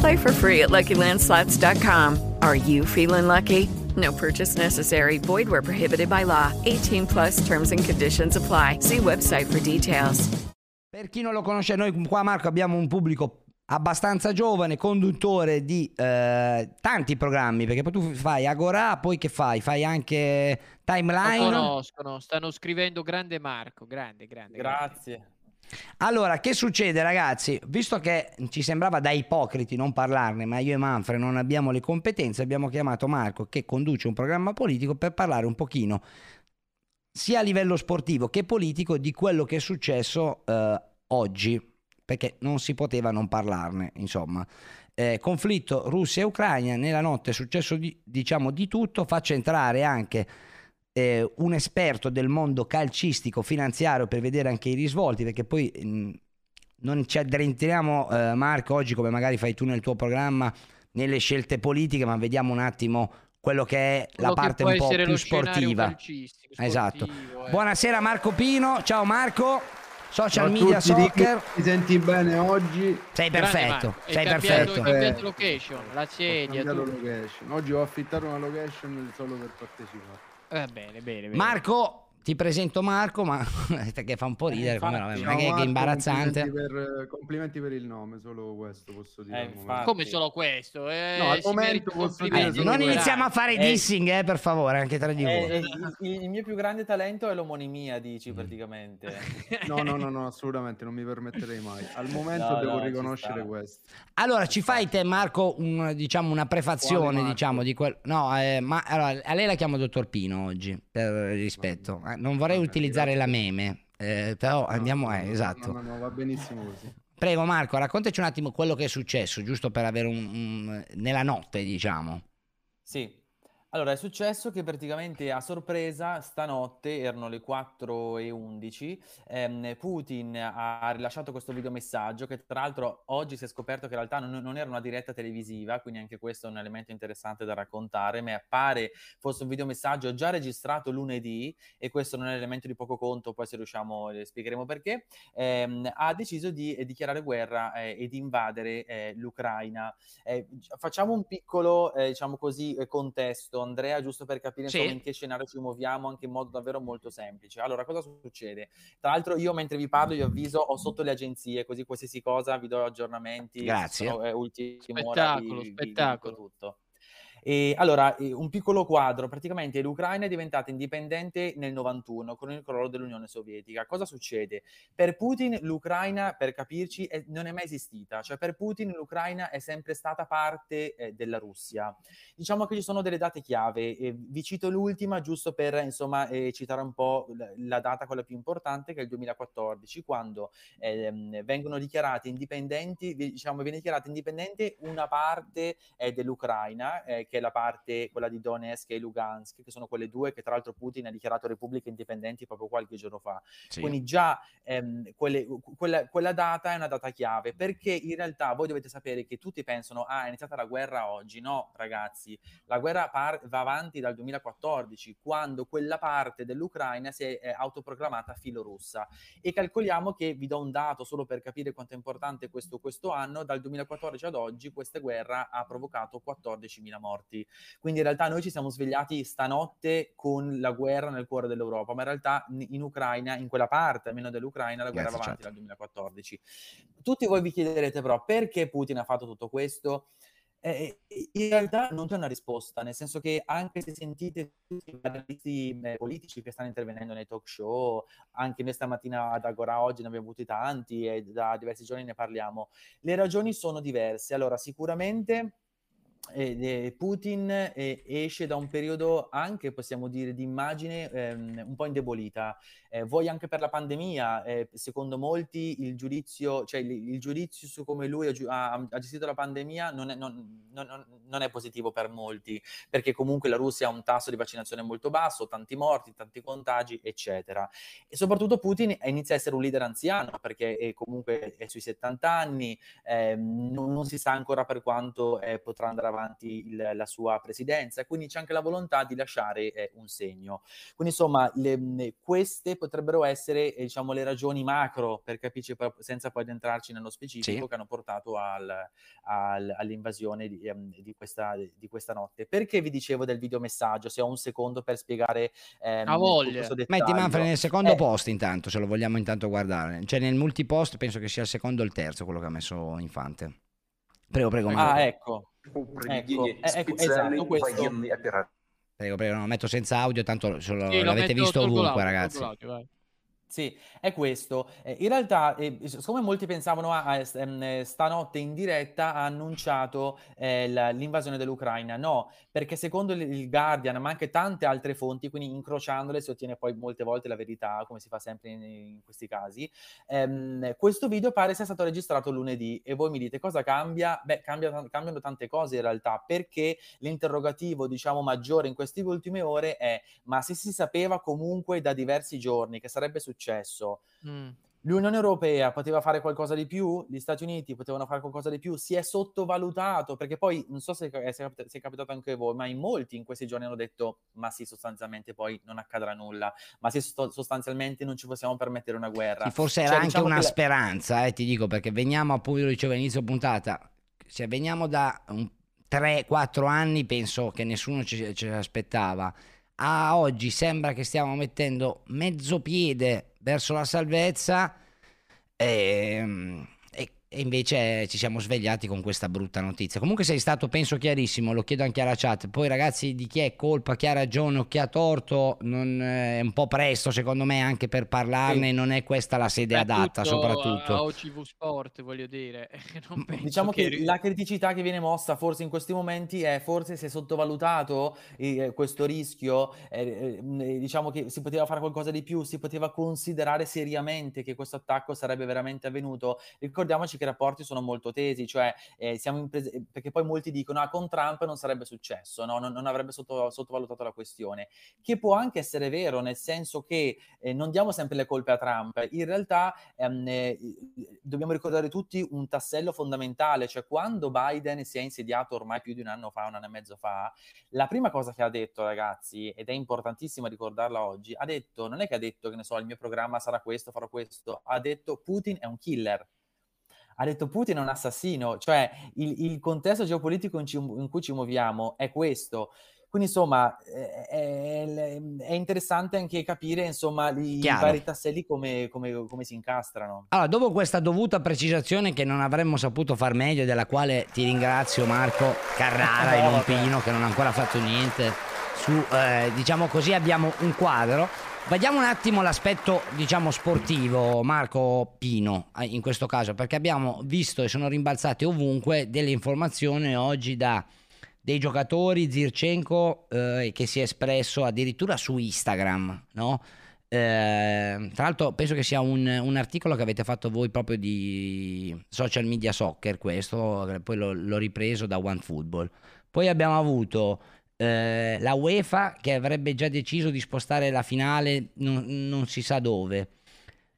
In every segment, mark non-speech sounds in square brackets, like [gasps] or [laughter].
Play for free at LuckyLandSlots.com. Are you feeling lucky? No purchase necessary. Void where prohibited by law. 18 plus terms and conditions apply. See website for details. Per chi non lo conosce, noi qua Marco abbiamo un pubblico abbastanza giovane, conduttore di eh, tanti programmi, perché poi tu fai Agora, poi che fai? Fai anche Lo Timeline? conoscono, stanno scrivendo grande Marco, grande, grande. Grazie. Allora, che succede ragazzi? Visto che ci sembrava da ipocriti non parlarne, ma io e Manfred non abbiamo le competenze, abbiamo chiamato Marco che conduce un programma politico per parlare un pochino sia a livello sportivo che politico di quello che è successo eh, oggi, perché non si poteva non parlarne, insomma. Eh, conflitto Russia e Ucraina, nella notte è successo di- diciamo di tutto, faccio entrare anche eh, un esperto del mondo calcistico finanziario per vedere anche i risvolti, perché poi mh, non ci addentriamo, eh, Marco, oggi come magari fai tu nel tuo programma, nelle scelte politiche, ma vediamo un attimo quello che è Quello la parte un po' più sportiva. calcistico, Esatto. eh. Buonasera Marco Pino, ciao Marco, social Ciao media tutti, soccer. Ti senti bene oggi? Sei perfetto, sei cambiato- perfetto. Cambiato location, la Ho sedia, location. Oggi ho affittato una location solo per partecipare. Eh, bene, bene, bene. Marco, ti presento Marco, ma [laughs] perché fa un po' ridere, come no, infatti. non è che- che Marco, imbarazzante. Complimenti per, complimenti per il nome, solo questo posso dire. Eh. Come solo questo? Eh, No, al momento posso complimenti. dire Eh, non iniziamo a fare Eh, dissing, eh, per favore, anche tra di Eh, voi. eh, il, il mio più grande talento è l'omonimia, dici Mm. praticamente. [laughs] No, no, no, no, assolutamente, non mi permetterei mai. Al momento No, devo no, riconoscere questo. Allora, ci fai te, Marco, un, diciamo, una prefazione, diciamo, di quel... No, eh, ma allora, a lei la chiamo dottor Pino oggi, per rispetto. Non vorrei Vabbè, utilizzare la meme, eh, però andiamo... No, eh, no, esatto. No, no, no, va benissimo così. Prego Marco, raccontaci un attimo quello che è successo, giusto per avere un... un- nella notte, diciamo. Sì. Allora, è successo che praticamente a sorpresa, stanotte, erano le 4 e 11, ehm, Putin ha rilasciato questo videomessaggio che tra l'altro oggi si è scoperto che in realtà non, non era una diretta televisiva, quindi anche questo è un elemento interessante da raccontare, ma pare fosse un videomessaggio già registrato lunedì e questo non è un elemento di poco conto, poi se riusciamo spiegheremo perché, ehm, ha deciso di eh, dichiarare guerra eh, e di invadere eh, l'Ucraina. Eh, facciamo un piccolo, eh, diciamo così, eh, contesto, Andrea, giusto per capire Sì. insomma, in che scenario ci muoviamo anche in modo davvero molto semplice. Allora, cosa succede? Tra l'altro, io mentre vi parlo, vi avviso, ho sotto le agenzie, così qualsiasi cosa vi do aggiornamenti. Grazie. sono, eh, ultima ora, vi- Spettacolo, vi- spettacolo. tutto. E allora, eh, un piccolo quadro, praticamente l'Ucraina è diventata indipendente nel 91 con il crollo dell'Unione Sovietica. Cosa succede? Per Putin l'Ucraina, per capirci, è- non è mai esistita, cioè per Putin l'Ucraina è sempre stata parte eh, della Russia. Diciamo che ci sono delle date chiave, e vi cito l'ultima giusto per insomma eh, citare un po' la, data quella più importante che è il 2014, quando ehm, vengono dichiarati indipendenti, diciamo viene dichiarata indipendente una parte eh, dell'Ucraina, eh, che è la parte quella di Donetsk e Lugansk, che sono quelle due che tra l'altro Putin ha dichiarato repubbliche indipendenti proprio qualche giorno fa. Sì. Quindi già ehm, quelle- quella, quella data è una data chiave, perché in realtà voi dovete sapere che tutti pensano, ah, è iniziata la guerra oggi. No, ragazzi, la guerra par- va avanti dal 2014, quando quella parte dell'Ucraina si è eh, autoproclamata filorussa. E calcoliamo che, vi do un dato solo per capire quanto è importante questo, questo anno, dal 2014 ad oggi questa guerra ha provocato 14.000 morti. Quindi in realtà noi ci siamo svegliati stanotte con la guerra nel cuore dell'Europa, ma in realtà in Ucraina, in quella parte almeno dell'Ucraina, la guerra va avanti certo. dal 2014. Tutti voi vi chiederete però perché Putin ha fatto tutto questo? Eh, in realtà non c'è una risposta, nel senso che anche se sentite tutti i analisti eh, politici che stanno intervenendo nei talk show, anche noi stamattina ad Agora oggi ne abbiamo avuti tanti e da diversi giorni ne parliamo, le ragioni sono diverse. Allora, sicuramente eh, Putin eh, esce da un periodo anche, possiamo dire, di immagine ehm, un po' indebolita. Eh, vuoi anche per la pandemia, eh, secondo molti il giudizio, cioè il, il, giudizio su come lui ha, ha gestito la pandemia non è, non, non, non è, positivo per molti, perché comunque la Russia ha un tasso di vaccinazione molto basso, tanti morti, tanti contagi, eccetera. E soprattutto Putin inizia a essere un leader anziano, perché è comunque è sui 70 anni, ehm, non, si sa ancora per quanto eh, potrà andare avanti il, la sua presidenza, quindi c'è anche la volontà di lasciare eh, un segno. Quindi insomma, le, queste potrebbero essere, eh, diciamo, le ragioni macro, per capirci, senza poi entrarci nello specifico, sì. che hanno portato al, al, all'invasione di, um, di, questa, di, questa, notte. Perché vi dicevo del videomessaggio? Se ho un secondo per spiegare um, A voglia. Metti Manfred nel secondo eh. post intanto, se lo vogliamo intanto guardare. Cioè nel multipost penso che sia il secondo o il terzo quello che ha messo Infante. Prego, prego. Ah, ecco. Ecco. Eh, ecco esatto, questo. Prego, prego, no, metto senza audio, tanto sì, l'avete visto ovunque, ragazzi. Sì, è questo. Eh, in realtà, eh, siccome molti pensavano a, a ehm, stanotte in diretta ha annunciato eh, l'invasione dell'Ucraina, no, perché secondo il Guardian, ma anche tante altre fonti, quindi incrociandole si ottiene poi molte volte la verità, come si fa sempre in, in questi casi. Ehm, questo video pare sia stato registrato lunedì e voi mi dite cosa cambia? Beh, cambia, cambiano tante cose in realtà, perché l'interrogativo, diciamo, maggiore in queste ultime ore è ma se si sapeva comunque da diversi giorni che sarebbe successo successo. Mm. L'Unione Europea poteva fare qualcosa di più, gli Stati Uniti potevano fare qualcosa di più, si è sottovalutato, perché poi non so se, se, se è capitato anche a voi, ma in molti in questi giorni hanno detto ma sì, sostanzialmente poi non accadrà nulla, ma sì, sostanzialmente non ci possiamo permettere una guerra. Sì, forse era cioè, anche diciamo una che... speranza, eh, ti dico, perché veniamo, appunto, dicevo all'inizio puntata, cioè veniamo da 3-4 anni, penso che nessuno ci, ci aspettava a oggi sembra che stiamo mettendo mezzo piede verso la salvezza ehm, e invece ci siamo svegliati con questa brutta notizia. Comunque sei stato, penso, chiarissimo, lo chiedo anche alla chat. Poi ragazzi, di chi è colpa, chi ha ragione o chi ha torto, non, è un po' presto secondo me anche per parlarne, sì. non è questa la sede adatta soprattutto. A OCV Sport, voglio dire. [laughs] diciamo che... che... la criticità che viene mossa forse in questi momenti è forse si è sottovalutato eh, questo rischio, eh, eh, diciamo che si poteva fare qualcosa di più, si poteva considerare seriamente che questo attacco sarebbe veramente avvenuto. Ricordiamoci che i rapporti sono molto tesi, cioè eh, siamo in pres- perché poi molti dicono ah, con Trump non sarebbe successo, no? non, non, avrebbe sotto, sottovalutato la questione, che può anche essere vero, nel senso che eh, non diamo sempre le colpe a Trump, in realtà ehm, eh, dobbiamo ricordare tutti un tassello fondamentale, cioè quando Biden si è insediato ormai più di un anno fa, un anno e mezzo fa, la prima cosa che ha detto ragazzi, ed è importantissimo ricordarla oggi, ha detto, non è che ha detto che ne so, il mio programma sarà questo, farò questo, ha detto Putin è un killer ha detto Putin è un assassino, cioè il, il contesto geopolitico in, ci, in, cui ci muoviamo è questo. Quindi insomma è, è, è interessante anche capire insomma i, i vari tasselli come, come, come, si incastrano. Allora, dopo questa dovuta precisazione che non avremmo saputo far meglio, della quale ti ringrazio Marco Carrara [laughs] e non Pino che non ha ancora fatto niente, su, eh, diciamo così abbiamo un quadro. Vediamo un attimo l'aspetto, diciamo, sportivo, Marco Pino, eh, in questo caso, perché abbiamo visto e sono rimbalzate ovunque delle informazioni oggi da dei giocatori, Zirchenko, eh, che si è espresso addirittura su Instagram, no? Eh, tra l'altro penso che sia un, un, articolo che avete fatto voi proprio di social media soccer questo, poi l'ho, l'ho ripreso da OneFootball. Poi abbiamo avuto eh, la UEFA che avrebbe già deciso di spostare la finale non, non si sa dove.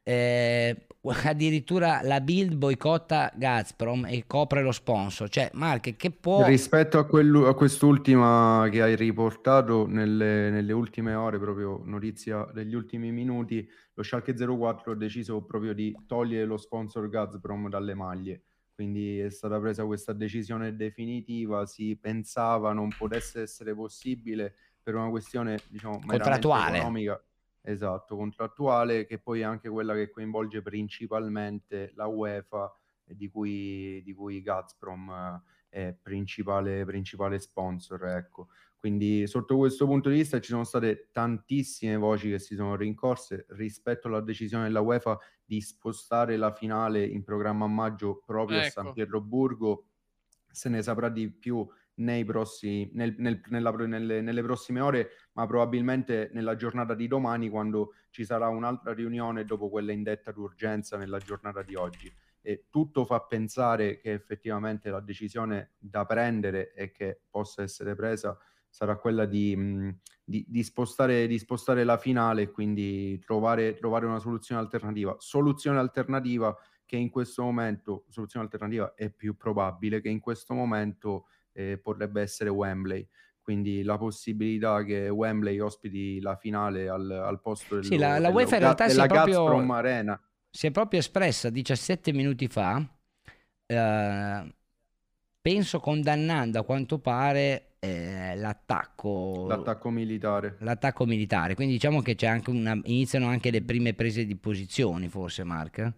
Eh, [laughs] addirittura la Bild boicotta Gazprom e copre lo sponsor. Cioè, Mark, che può... Rispetto a, a quest'ultima che hai riportato nelle, nelle, ultime ore, proprio notizia degli ultimi minuti, lo Schalke 04 ha deciso proprio di togliere lo sponsor Gazprom dalle maglie quindi è stata presa questa decisione definitiva, si pensava non potesse essere possibile per una questione diciamo contrattuale. economica, esatto, contrattuale, che poi è anche quella che coinvolge principalmente la UEFA di cui, di cui Gazprom eh, principale, principale sponsor. Ecco. Quindi sotto questo punto di vista ci sono state tantissime voci che si sono rincorse rispetto alla decisione della UEFA di spostare la finale in programma a maggio proprio ecco. a San ecco. Pietroburgo. Se ne saprà di più nei prossimi, nel, nel, nella, nelle, nelle, prossime ore, ma probabilmente nella giornata di domani, quando ci sarà un'altra riunione dopo quella indetta d'urgenza nella giornata di oggi. E tutto fa pensare che effettivamente la decisione da prendere e che possa essere presa sarà quella di, di, di, spostare, di spostare, la finale e quindi trovare, trovare una soluzione alternativa. Soluzione alternativa che in questo momento, soluzione alternativa è più probabile che in questo momento eh, potrebbe essere Wembley. Quindi la possibilità che Wembley ospiti la finale al, al posto del, sì, la, la UEFA in realtà della proprio, Arena. Si è proprio espressa 17 minuti fa, eh, penso condannando a quanto pare eh, l'attacco, l'attacco militare. L'attacco militare. Quindi diciamo che c'è anche una, iniziano anche le prime prese di posizioni, forse Mark?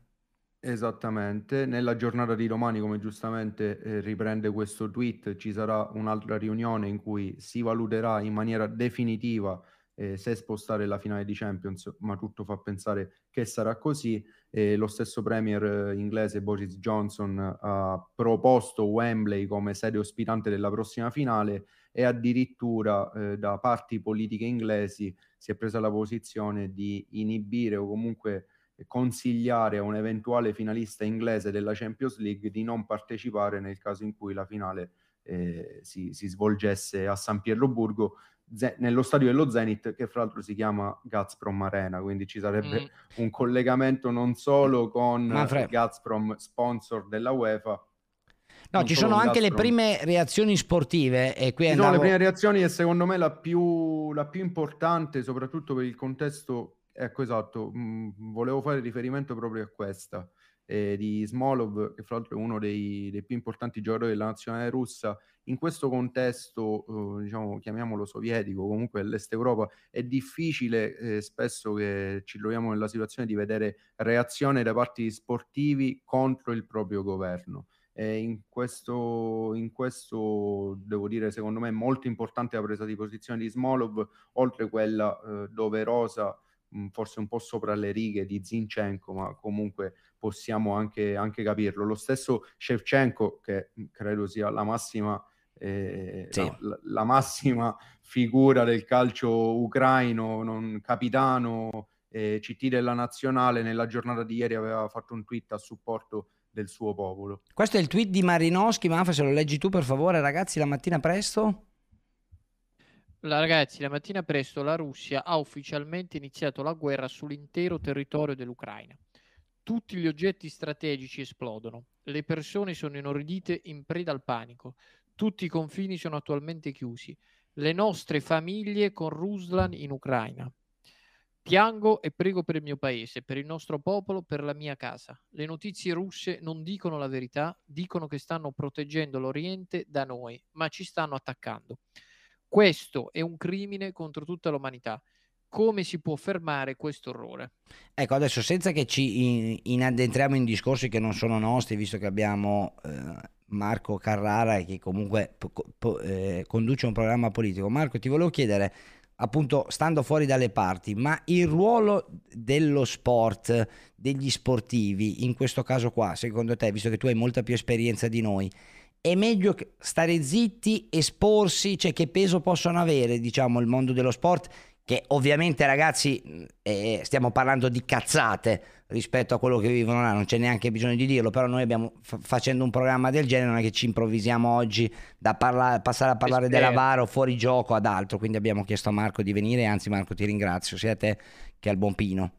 Esattamente, nella giornata di domani, come giustamente eh, riprende questo tweet, ci sarà un'altra riunione in cui si valuterà in maniera definitiva eh, se spostare la finale di Champions, ma tutto fa pensare che sarà così. Eh, lo stesso premier eh, inglese Boris Johnson ha proposto Wembley come sede ospitante della prossima finale e addirittura eh, da parti politiche inglesi si è presa la posizione di inibire o comunque consigliare a un eventuale finalista inglese della Champions League di non partecipare nel caso in cui la finale eh, si, si, svolgesse a San Pietroburgo ze- nello stadio dello Zenit che fra l'altro si chiama Gazprom Arena quindi ci sarebbe mm. un collegamento non solo con Manfred. Gazprom sponsor della UEFA No, ci sono anche le prime reazioni sportive e qui andavo... sono le prime reazioni e secondo me la più, la più importante soprattutto per il contesto Ecco, esatto, mm, volevo fare riferimento proprio a questa, eh, di Smolov, che fra l'altro è uno dei, dei, più importanti giocatori della nazionale russa. In questo contesto, eh, diciamo, chiamiamolo sovietico, comunque dell'Est Europa, è difficile eh, spesso che ci troviamo nella situazione di vedere reazione da parte di sportivi contro il proprio governo. In questo, in, questo, devo dire, secondo me, è molto importante la presa di posizione di Smolov, oltre quella eh, doverosa forse un po' sopra le righe di Zinchenko, ma comunque possiamo anche, anche capirlo. Lo stesso Shevchenko, che credo sia la massima, eh, sì. la, la, massima figura del calcio ucraino, non, capitano, eh, CT della nazionale, nella giornata di ieri aveva fatto un tweet a supporto del suo popolo. Questo è il tweet di Marinowski, Manfred, se lo leggi tu per favore, ragazzi, la mattina presto. La, ragazzi, la mattina presto la Russia ha ufficialmente iniziato la guerra sull'intero territorio dell'Ucraina. Tutti gli oggetti strategici esplodono, le persone sono inorridite in preda al panico, tutti i confini sono attualmente chiusi, le nostre famiglie con Ruslan in Ucraina. Piango e prego per il mio paese, per il nostro popolo, per la mia casa. Le notizie russe non dicono la verità, dicono che stanno proteggendo l'Oriente da noi, ma ci stanno attaccando. Questo è un crimine contro tutta l'umanità. Come si può fermare questo orrore? Ecco, adesso senza che ci in, in addentriamo in discorsi che non sono nostri, visto che abbiamo eh, Marco Carrara che comunque po, po, eh, conduce un programma politico. Marco, ti volevo chiedere, appunto, stando fuori dalle parti, ma il ruolo dello sport, degli sportivi, in questo caso qua, secondo te, visto che tu hai molta più esperienza di noi, è meglio stare zitti, esporsi, cioè che peso possono avere, diciamo, il mondo dello sport, che ovviamente ragazzi eh, stiamo parlando di cazzate rispetto a quello che vivono là, non c'è neanche bisogno di dirlo, però noi abbiamo f- facendo un programma del genere non è che ci improvvisiamo oggi da parla- passare a parlare Espero. della VAR o fuori gioco ad altro, quindi abbiamo chiesto a Marco di venire, anzi Marco ti ringrazio, sia a te che al buon Pino.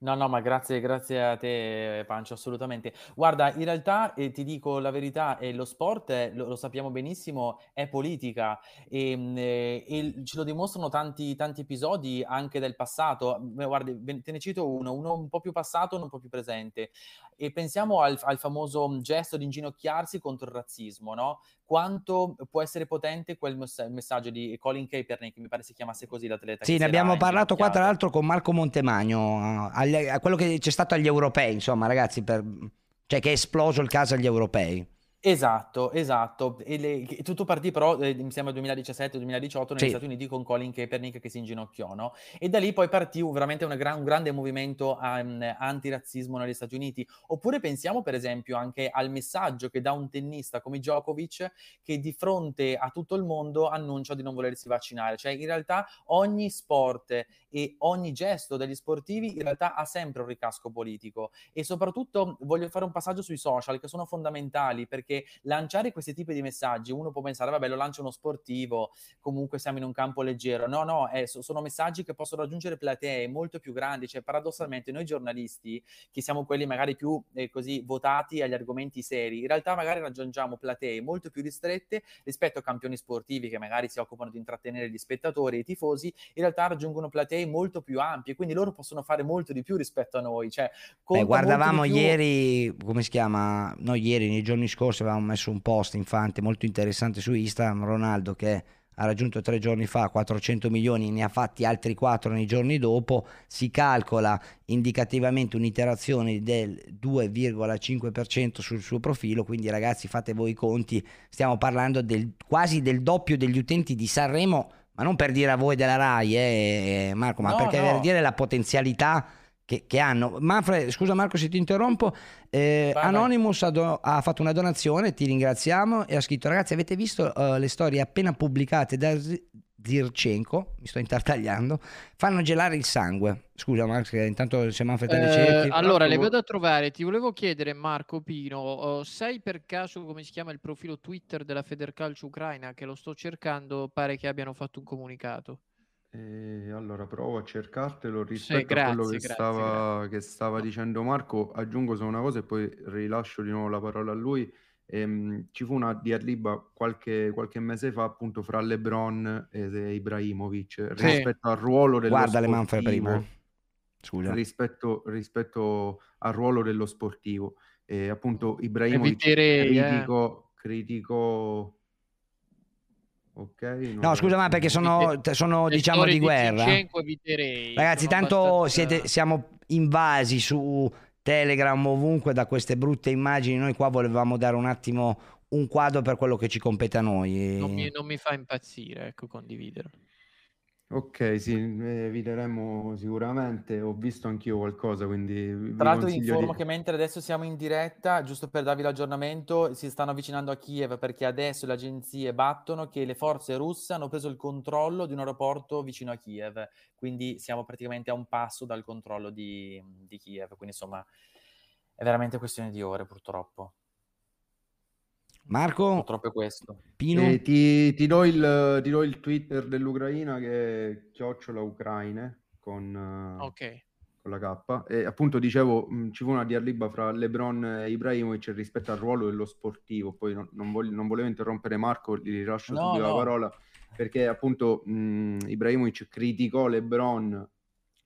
No, no, ma grazie, grazie a te, Pancio, assolutamente. Guarda, in realtà eh, ti dico la verità, eh, lo sport, eh, lo, lo, sappiamo benissimo, è politica e, mm, eh, e, ce lo dimostrano tanti, tanti episodi anche del passato. Guardi, te ne cito uno, uno un po' più passato e un po' più presente. E pensiamo al, al famoso gesto di inginocchiarsi contro il razzismo, no? Quanto può essere potente quel messaggio di Colin Kaepernick, mi pare si chiamasse così l'atleta. Sì, ne abbiamo parlato qua tra l'altro con Marco Montemagno, a quello che c'è stato agli europei, insomma ragazzi, per, cioè che è esploso il caso agli europei. Esatto, esatto. E le tutto partì però, ehm, mi sembra 2017-2018 negli Sì. Stati Uniti con Colin Kaepernick che si inginocchiò, no, e da lì poi partì veramente gran un grande movimento mhmm, antirazzismo negli Stati Uniti. Oppure pensiamo per esempio anche al messaggio che dà un tennista come Djokovic, che di fronte a tutto il mondo annuncia di non volersi vaccinare. Cioè in realtà ogni sport e ogni gesto degli sportivi in realtà ha sempre un ricasco politico. E soprattutto voglio fare un passaggio sui social che sono fondamentali perché lanciare questi tipi di messaggi uno può pensare vabbè lo lancia uno sportivo comunque siamo in un campo leggero no no eh, so- sono messaggi che possono raggiungere platee molto più grandi. Cioè paradossalmente noi giornalisti che siamo quelli magari più eh, così votati agli argomenti seri in realtà magari raggiungiamo platee molto più ristrette rispetto a campioni sportivi che magari si occupano di intrattenere gli spettatori e i tifosi in realtà raggiungono platee molto più ampie quindi loro possono fare molto di più rispetto a noi cioè Beh, guardavamo ieri, come si chiama? No, ieri, nei giorni scorsi avevamo messo un post infante molto interessante su Instagram. Ronaldo che ha raggiunto tre giorni fa 400 milioni, ne ha fatti altri 4 nei giorni dopo. Si calcola indicativamente un'iterazione del 2,5% sul suo profilo. Quindi, ragazzi, fate voi i conti. Stiamo parlando del, quasi del doppio degli utenti di Sanremo. Ma non per dire a voi della Rai, eh, Marco, ma No, perché no. per dire la potenzialità che, che hanno. Manfred, scusa Marco se ti interrompo, eh. Anonymous ha, do- ha fatto una donazione, ti ringraziamo, e ha scritto ragazzi avete visto eh, le storie appena pubblicate da Zirchenko, mi sto intartagliando, fanno gelare il sangue. Scusa Max, che intanto se Manfred Eh, cerchi. allora, le vo- vado a trovare. Ti volevo chiedere, Marco Pino, oh, sai per caso come si chiama il profilo Twitter della Federcalcio Ucraina? Che lo sto cercando, pare che abbiano fatto un comunicato. E allora provo a cercartelo rispetto a grazie, quello che grazie, stava, che stava dicendo Marco. Aggiungo solo una cosa e poi rilascio di nuovo la parola a lui. Ehm, ci fu una diatriba qualche, qualche mese fa appunto fra LeBron e Ibrahimovic Sì. rispetto al ruolo dello Guarda le sportivo prima. Scusa. rispetto, rispetto al ruolo dello sportivo. E appunto Ibrahimovic Eviterei, eh. critico, critico... Ok, non No, scusa, ma perché sono, sono diciamo di guerra. Eviterei, Ragazzi, tanto abbastanza- siete, siamo invasi su Telegram ovunque da queste brutte immagini. Noi qua volevamo dare un attimo un quadro per quello che ci compete a noi. Non mi, non mi fa impazzire, ecco, condividerlo. Ok, sì, eh, sicuramente. Ho visto anch'io qualcosa, quindi Tra l'altro vi informo di... che mentre adesso siamo in diretta, giusto per darvi l'aggiornamento, si stanno avvicinando a Kiev perché adesso le agenzie battono che le forze russe hanno preso il controllo di un aeroporto vicino a Kiev, quindi siamo praticamente a un passo dal controllo di, di Kiev, quindi insomma è veramente questione di ore purtroppo. Marco, Purtroppo è questo. Pino, Eh, ti, ti do il, ti do il Twitter dell'Ucraina che è chiocciola Ucraine con, eh, Ok. con la K. E appunto dicevo, mh, ci fu una diatriba fra LeBron e Ibrahimovic rispetto al ruolo dello sportivo. Poi non, non voglio- non volevo interrompere Marco, gli rilascio No, subito no. la parola perché appunto mh, Ibrahimovic criticò LeBron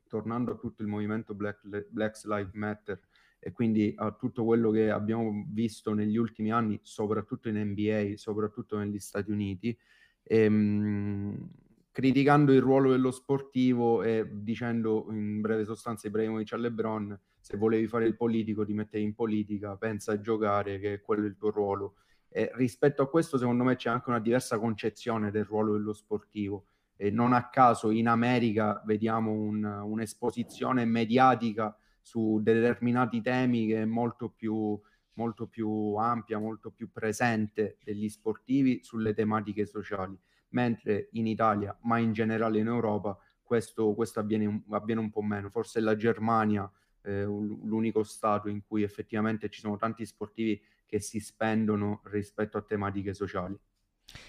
tornando a tutto il movimento Black, Black Lives Matter e quindi a tutto quello che abbiamo visto negli ultimi anni, soprattutto in NBA, soprattutto negli Stati Uniti, ehm, criticando il ruolo dello sportivo e dicendo in breve sostanza Ibrahimovic a LeBron se volevi fare il politico ti mettevi in politica, pensa a giocare che è quello il tuo ruolo. E rispetto a questo secondo me c'è anche una diversa concezione del ruolo dello sportivo e non a caso in America vediamo un- un'esposizione mediatica su determinati temi che è molto più, molto più ampia, molto più presente degli sportivi sulle tematiche sociali, mentre in Italia, ma in generale in Europa, questo, questo avviene, avviene un po' meno. Forse la Germania è l'unico stato in cui effettivamente ci sono tanti sportivi che si spendono rispetto a tematiche sociali.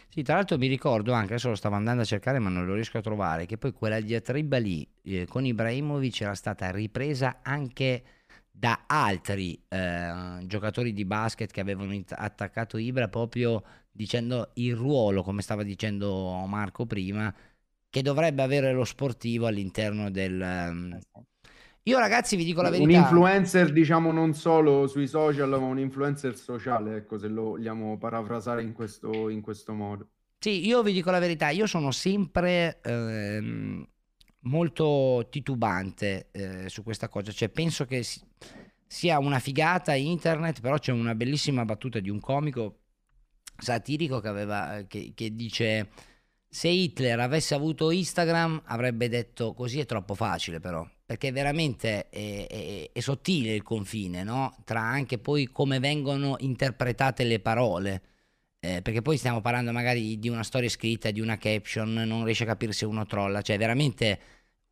Sì, tra l'altro mi ricordo anche, adesso lo stavo andando a cercare ma non lo riesco a trovare, che poi quella diatriba lì eh, con Ibrahimovic era stata ripresa anche da altri eh, giocatori di basket che avevano int- attaccato Ibra proprio dicendo il ruolo, come stava dicendo Marco prima, che dovrebbe avere lo sportivo all'interno del... Io ragazzi vi dico la Un verità. influencer, diciamo, non solo sui social, ma un influencer sociale, ecco, se lo vogliamo parafrasare in questo, in questo modo. Sì, io vi dico la verità, io sono sempre ehm, molto titubante eh, su questa cosa, cioè penso che si- sia una figata internet, però c'è una bellissima battuta di un comico satirico che, aveva, che, che dice se Hitler avesse avuto Instagram avrebbe detto così è troppo facile però, perché veramente è, è, è sottile il confine, no? Tra anche poi come vengono interpretate le parole. Eh, perché poi stiamo parlando magari di una storia scritta, di una caption, non riesce a capire se uno trolla, cioè veramente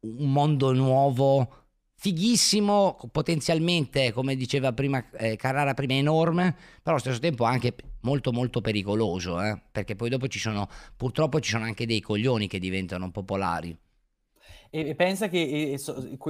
un mondo nuovo fighissimo, potenzialmente, come diceva prima eh, Carrara prima, enorme, però allo stesso tempo anche molto molto pericoloso, eh? perché poi dopo ci sono, purtroppo ci sono anche dei coglioni che diventano popolari. E pensa che i,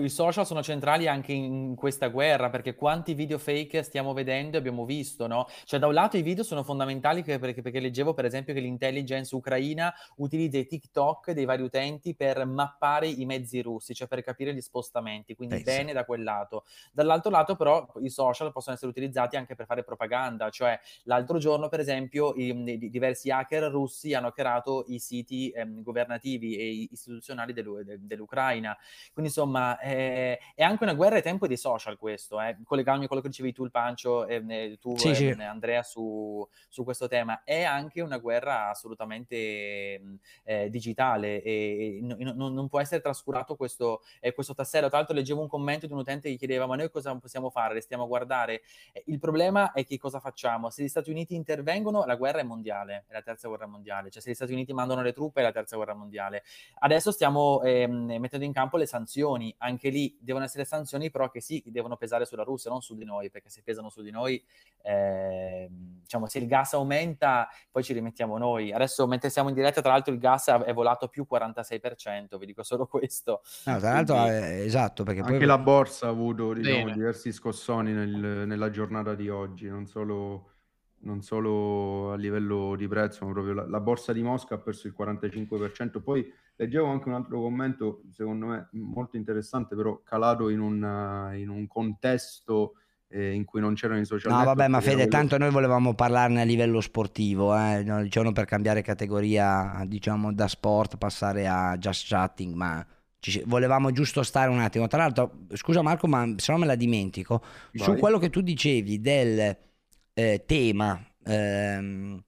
social sono centrali anche in questa guerra, perché quanti video fake stiamo vedendo e abbiamo visto, no? Cioè, da un lato i video sono fondamentali perché, perché leggevo, per esempio, che l'intelligence ucraina utilizza i TikTok dei vari utenti per mappare i mezzi russi, cioè per capire gli spostamenti, quindi Pensa. bene da quel lato. Dall'altro lato, però, i social possono essere utilizzati anche per fare propaganda, cioè l'altro giorno, per esempio, i, i diversi hacker russi hanno hackerato i siti ehm, governativi e istituzionali dell'U- dell'Ucraina dell'Ucraina. Quindi insomma è, è, anche una guerra ai tempi dei social questo, eh. collegandomi a quello che dicevi tu il Pancio e tu sì, sì. Andrea su, su, questo tema, è anche una guerra assolutamente eh, digitale e, e non, non, può essere trascurato questo, eh, questo tassello. Tra l'altro leggevo un commento di un utente che chiedeva ma noi cosa possiamo fare? Restiamo a guardare? Eh, il problema è che cosa facciamo? Se gli Stati Uniti intervengono la guerra è mondiale, è la terza guerra mondiale, cioè se gli Stati Uniti mandano le truppe è la terza guerra mondiale. Adesso stiamo ehm, mettendo in campo le sanzioni. Anche lì devono essere sanzioni, però che sì, devono pesare sulla Russia, non su di noi, perché se pesano su di noi, eh, diciamo, se il gas aumenta, poi ci rimettiamo noi. Adesso, mentre siamo in diretta, tra l'altro, il gas è volato più 46%, vi dico solo [laughs] questo. No, tra l'altro, Quindi... eh, esatto, perché anche poi... la borsa ha avuto diciamo, diversi scossoni nel, nella giornata di oggi, non solo non solo a livello di prezzo, ma proprio la, la, borsa di Mosca ha perso il 45%. Poi leggevo anche un altro commento, secondo me molto interessante, però calato in un, in un contesto eh, in cui non c'erano i social No, vabbè, ma Fede, tanto noi volevamo parlarne a livello sportivo, eh? no, diciamo per cambiare categoria, diciamo da sport passare a just chatting, ma ci, volevamo giusto stare un attimo. Tra l'altro, scusa Marco, ma se no me la dimentico, Vai. su quello che tu dicevi del eh, tema ehm,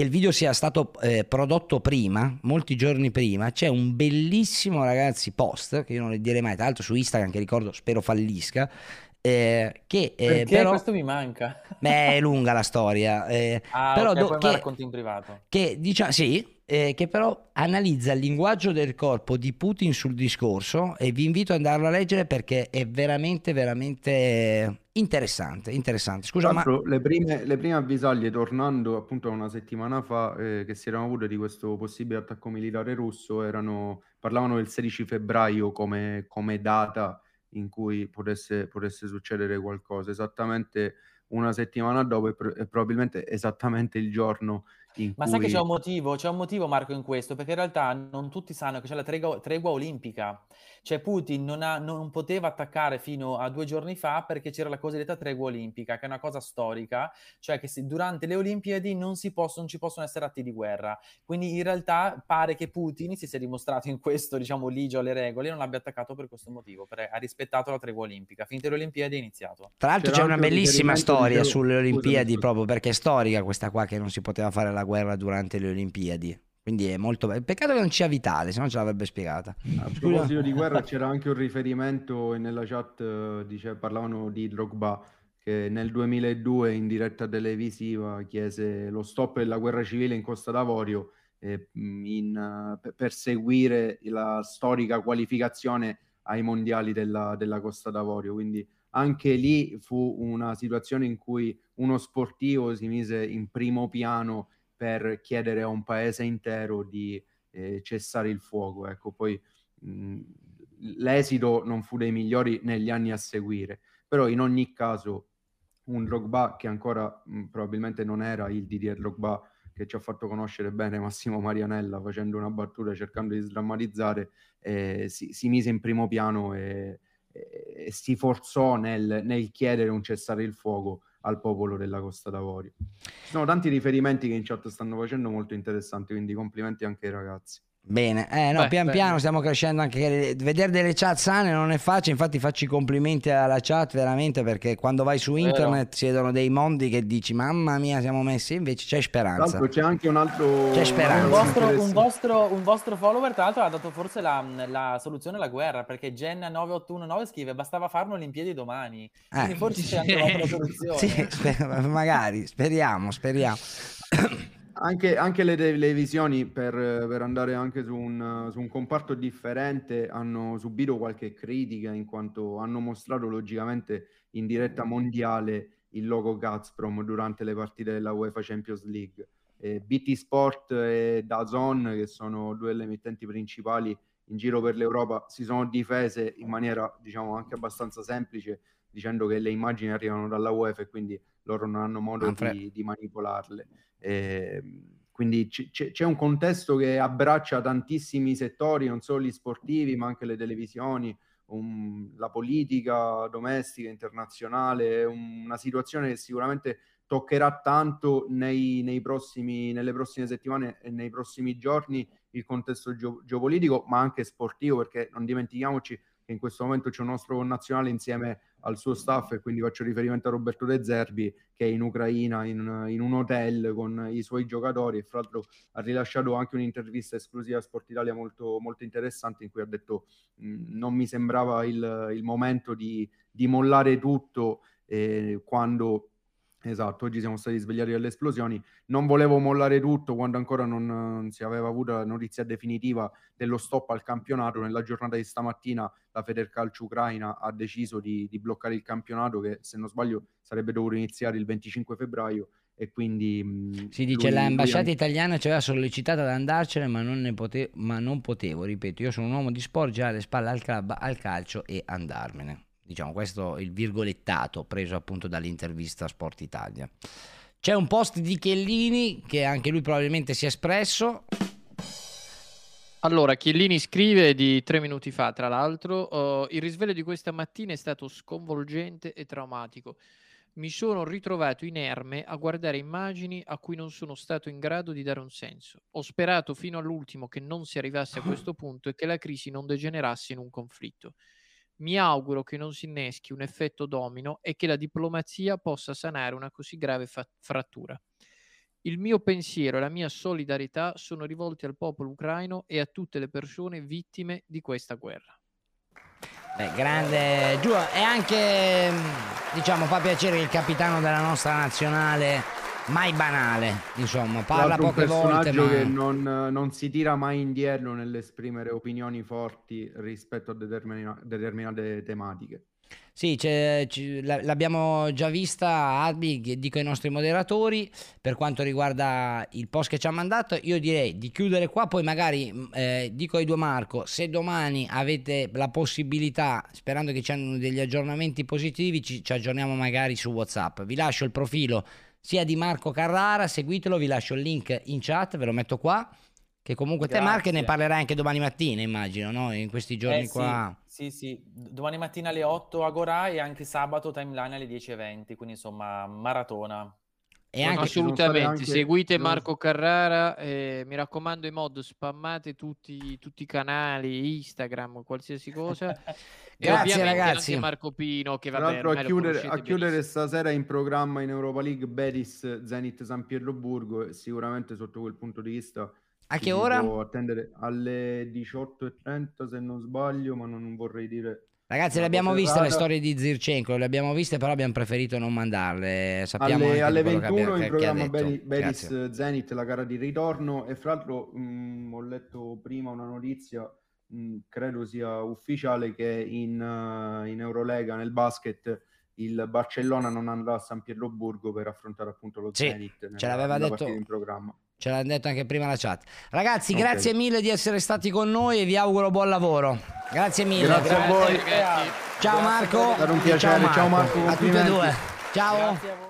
che il video sia stato eh, prodotto prima, molti giorni prima, c'è un bellissimo ragazzi post, che io non le direi mai, tra l'altro su Instagram che ricordo spero fallisca, eh, che eh, Perché però, questo mi manca. Beh, è lunga la storia. Eh, [laughs] ah, però okay, do, poi che, racconti in privato. Che diciamo, sì, eh, che però analizza il linguaggio del corpo di Putin sul discorso e vi invito ad andarlo a leggere perché è veramente, veramente interessante. interessante. Scusa, ma... le, prime, le prime avvisaglie, tornando appunto a una settimana fa, eh, che si erano avute di questo possibile attacco militare russo, erano, parlavano del 16 febbraio come, come data in cui potesse, potesse succedere qualcosa. Esattamente una settimana dopo e, pro- e probabilmente esattamente il giorno in Ma cui... sai che c'è un motivo? C'è un motivo, Marco, in questo, perché in realtà non tutti sanno che c'è la tregua, tregua olimpica. Cioè Putin non, ha, non, poteva attaccare fino a due giorni fa perché c'era la cosiddetta tregua olimpica, che è una cosa storica, cioè che se, durante le Olimpiadi non, si possono, non ci possono essere atti di guerra. Quindi in realtà pare che Putin si sia dimostrato in questo, diciamo, ligio alle regole e non l'abbia attaccato per questo motivo, perché ha rispettato la tregua olimpica. Finite le Olimpiadi è iniziato. Tra l'altro c'è una bellissima storia sulle Olimpiadi proprio perché è storica questa qua che non si poteva fare la guerra durante le Olimpiadi. Quindi è molto bello. Peccato che non sia vitale, se no ce l'avrebbe spiegata. A proposito di guerra, c'era anche un riferimento nella chat, eh, dice, parlavano di Drogba che nel 2002 in diretta televisiva chiese lo stop della guerra civile in Costa d'Avorio eh, in, uh, per seguire la storica qualificazione ai mondiali della, della Costa d'Avorio. Quindi anche lì fu una situazione in cui uno sportivo si mise in primo piano per chiedere a un paese intero di eh, cessare il fuoco. Ecco, poi mh, l'esito non fu dei migliori negli anni a seguire, però in ogni caso un Drogba che ancora mh, probabilmente non era il Didier Drogba che ci ha fatto conoscere bene Massimo Marianella facendo una battuta cercando di sdrammatizzare, eh, si, si, mise in primo piano e, e, e si forzò nel, nel chiedere un cessare il fuoco al popolo della Costa d'Avorio. Ci sono tanti riferimenti che in chat stanno facendo molto interessanti, quindi complimenti anche ai ragazzi. Bene, eh, no, Beh, pian beh. piano stiamo crescendo anche. Vedere delle chat sane non è facile. Infatti, faccio i complimenti alla chat veramente perché quando vai su internet si vedono dei mondi che dici, mamma mia, siamo messi. Invece c'è speranza. l'altro c'è anche un altro... C'è speranza. Un vostro, un, vostro, un vostro follower, tra l'altro, ha dato forse la, la soluzione alla guerra perché Gen9819 scrive bastava farne Olimpiadi domani. Quindi Eh. forse c'è anche un'altra soluzione. [laughs] Sì, sper- magari, speriamo, speriamo. Anche, anche le televisioni, per, per andare anche su un, su un comparto differente, hanno subito qualche critica in quanto hanno mostrato logicamente in diretta mondiale il logo Gazprom durante le partite della UEFA Champions League. Eh, BT Sport e DAZN, che sono due delle emittenti principali in giro per l'Europa, si sono difese in maniera diciamo anche abbastanza semplice, dicendo che le immagini arrivano dalla UEFA e quindi loro non hanno modo di, di manipolarle. Eh, quindi c- c'è c'è un contesto che abbraccia tantissimi settori, non solo gli sportivi, ma anche le televisioni, un- la politica domestica, internazionale, un- una situazione che sicuramente toccherà tanto nei, nei prossimi, nelle prossime settimane e nei prossimi giorni il contesto geo- geopolitico, ma anche sportivo, perché non dimentichiamoci che in questo momento c'è un nostro connazionale insieme al suo staff, e quindi faccio riferimento a Roberto De Zerbi, che è in Ucraina, in, in un hotel con i suoi giocatori, e fra l'altro ha rilasciato anche un'intervista esclusiva a Sport Italia molto, molto interessante, in cui ha detto "Mh, non mi sembrava il, il momento di, di mollare tutto eh, quando... Esatto, oggi siamo stati svegliati dalle esplosioni. Non volevo mollare tutto quando ancora non, si aveva avuto la notizia definitiva dello stop al campionato. Nella giornata di stamattina la Federcalcio Ucraina ha deciso di, di bloccare il campionato che se non sbaglio sarebbe dovuto iniziare il 25 febbraio e quindi... mh, Si dice lui- lui l'ambasciata ha- italiana ci aveva sollecitato ad andarcene, ma non, ne pote- ma non potevo. Ripeto, io sono un uomo di sport, già alle spalle al club, al calcio e andarmene. Diciamo, questo è il virgolettato preso appunto dall'intervista Sport Italia. C'è un post di Chiellini che anche lui probabilmente si è espresso. Allora, Chiellini scrive di tre minuti fa, tra l'altro, eh, il risveglio di questa mattina è stato sconvolgente e traumatico. Mi sono ritrovato inerme a guardare immagini a cui non sono stato in grado di dare un senso. Ho sperato fino all'ultimo che non si arrivasse a [gasps] questo punto e che la crisi non degenerasse in un conflitto. Mi auguro che non si inneschi un effetto domino e che la diplomazia possa sanare una così grave fa- frattura. Il mio pensiero e la mia solidarietà sono rivolti al popolo ucraino e a tutte le persone vittime di questa guerra. Beh, grande giù e anche diciamo fa piacere che il capitano della nostra nazionale mai banale insomma parla l'altro un poche volte ma che non, non si tira mai indietro nell'esprimere opinioni forti rispetto a determina- determinate tematiche. Sì, l'abbiamo già vista Albi, dico ai nostri moderatori, per quanto riguarda il post che ci ha mandato, io direi di chiudere qua, poi magari mh, eh, dico ai due Marco, se domani avete la possibilità, sperando che ci hanno degli aggiornamenti positivi, ci, ci aggiorniamo magari su WhatsApp. Vi lascio il profilo sia di Marco Carrara, seguitelo, vi lascio il link in chat, ve lo metto qua, che comunque te Grazie. Marco ne parlerai anche domani mattina, immagino, no? In questi giorni Eh, sì, qua. Sì, sì, D- domani mattina alle 8 Agora e anche sabato timeline alle 10.20, quindi insomma maratona. E anche Assolutamente, anche- seguite Marco Carrara, eh, mi raccomando in mod, spammate tutti, tutti i canali, Instagram, qualsiasi cosa. [laughs] e Grazie, ovviamente ragazzi. anche Marco Pino, che vabbè, l'altro a chiudere, a chiudere stasera in programma in Europa League Betis Zenit San Pietroburgo sicuramente sotto quel punto di vista A che ora? attendere alle 18.30 se non sbaglio ma non vorrei dire Ragazzi, le abbiamo viste le errata. storie di Zirchenko, le abbiamo viste, però abbiamo preferito non mandarle. Sappiamo alle, alle di quello che 21 abbia- in che- ha programma detto. Beri- Betis Grazie. Zenit la gara di ritorno e fra l'altro mh, ho letto prima una notizia mh, credo sia ufficiale che in, eh, in Eurolega nel basket il Barcellona non andrà a San Pietroburgo per affrontare appunto lo Sì, Zenit nella, ce l'aveva nella detto- in programma Ce l'ha detto anche prima la chat. Ragazzi, Ok. grazie mille di essere stati con noi e vi auguro buon lavoro. Grazie mille. Grazie a voi. ragazzi. Ciao Marco. È stato un E piacere. Ciao Marco, A tutti e due. Ciao. Grazie a voi.